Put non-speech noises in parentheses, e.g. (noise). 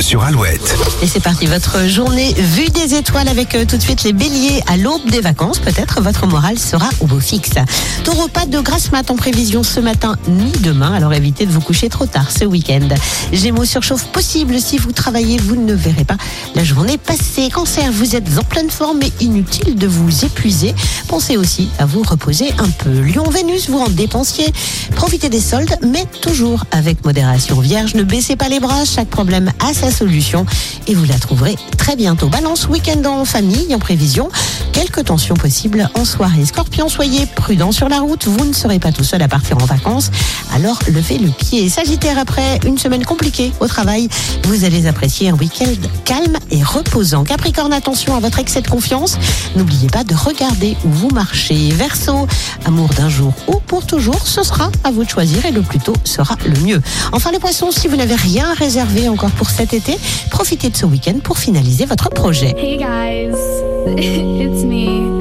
sur Alouette. Et c'est parti, votre journée vue des étoiles avec euh, tout de suite les béliers à l'aube des vacances. Peut-être votre morale sera au beau fixe. Taureau, pas de grasse mat en prévision ce matin ni demain, alors évitez de vous coucher trop tard ce week-end. Gémeaux, surchauffe possible si vous travaillez, vous ne verrez pas la journée passer. Cancer, vous êtes en pleine forme et inutile de vous épuiser. Pensez aussi à vous reposer un peu. Lion, Vénus, vous en dépensiez. Profitez des soldes, mais toujours avec modération. Vierge, ne baissez pas les bras, chaque problème a sa solution et vous la trouverez très bientôt. Balance, week-end en famille, en prévision. Quelques tensions possibles en soirée. Scorpion, soyez prudent sur la route. Vous ne serez pas tout seul à partir en vacances. Alors levez le pied. Sagittaire, après une semaine compliquée au travail, vous allez apprécier un week-end calme et reposant. Capricorne, attention à votre excès de confiance. N'oubliez pas de regarder où vous marchez. Verseau, amour d'un jour ou pour toujours, ce sera à vous de choisir et le plus tôt sera le mieux. Enfin les poissons, si vous n'avez rien réservé encore pour cet été, profitez de ce week-end pour finaliser votre projet. Hey guys, (laughs) it's me.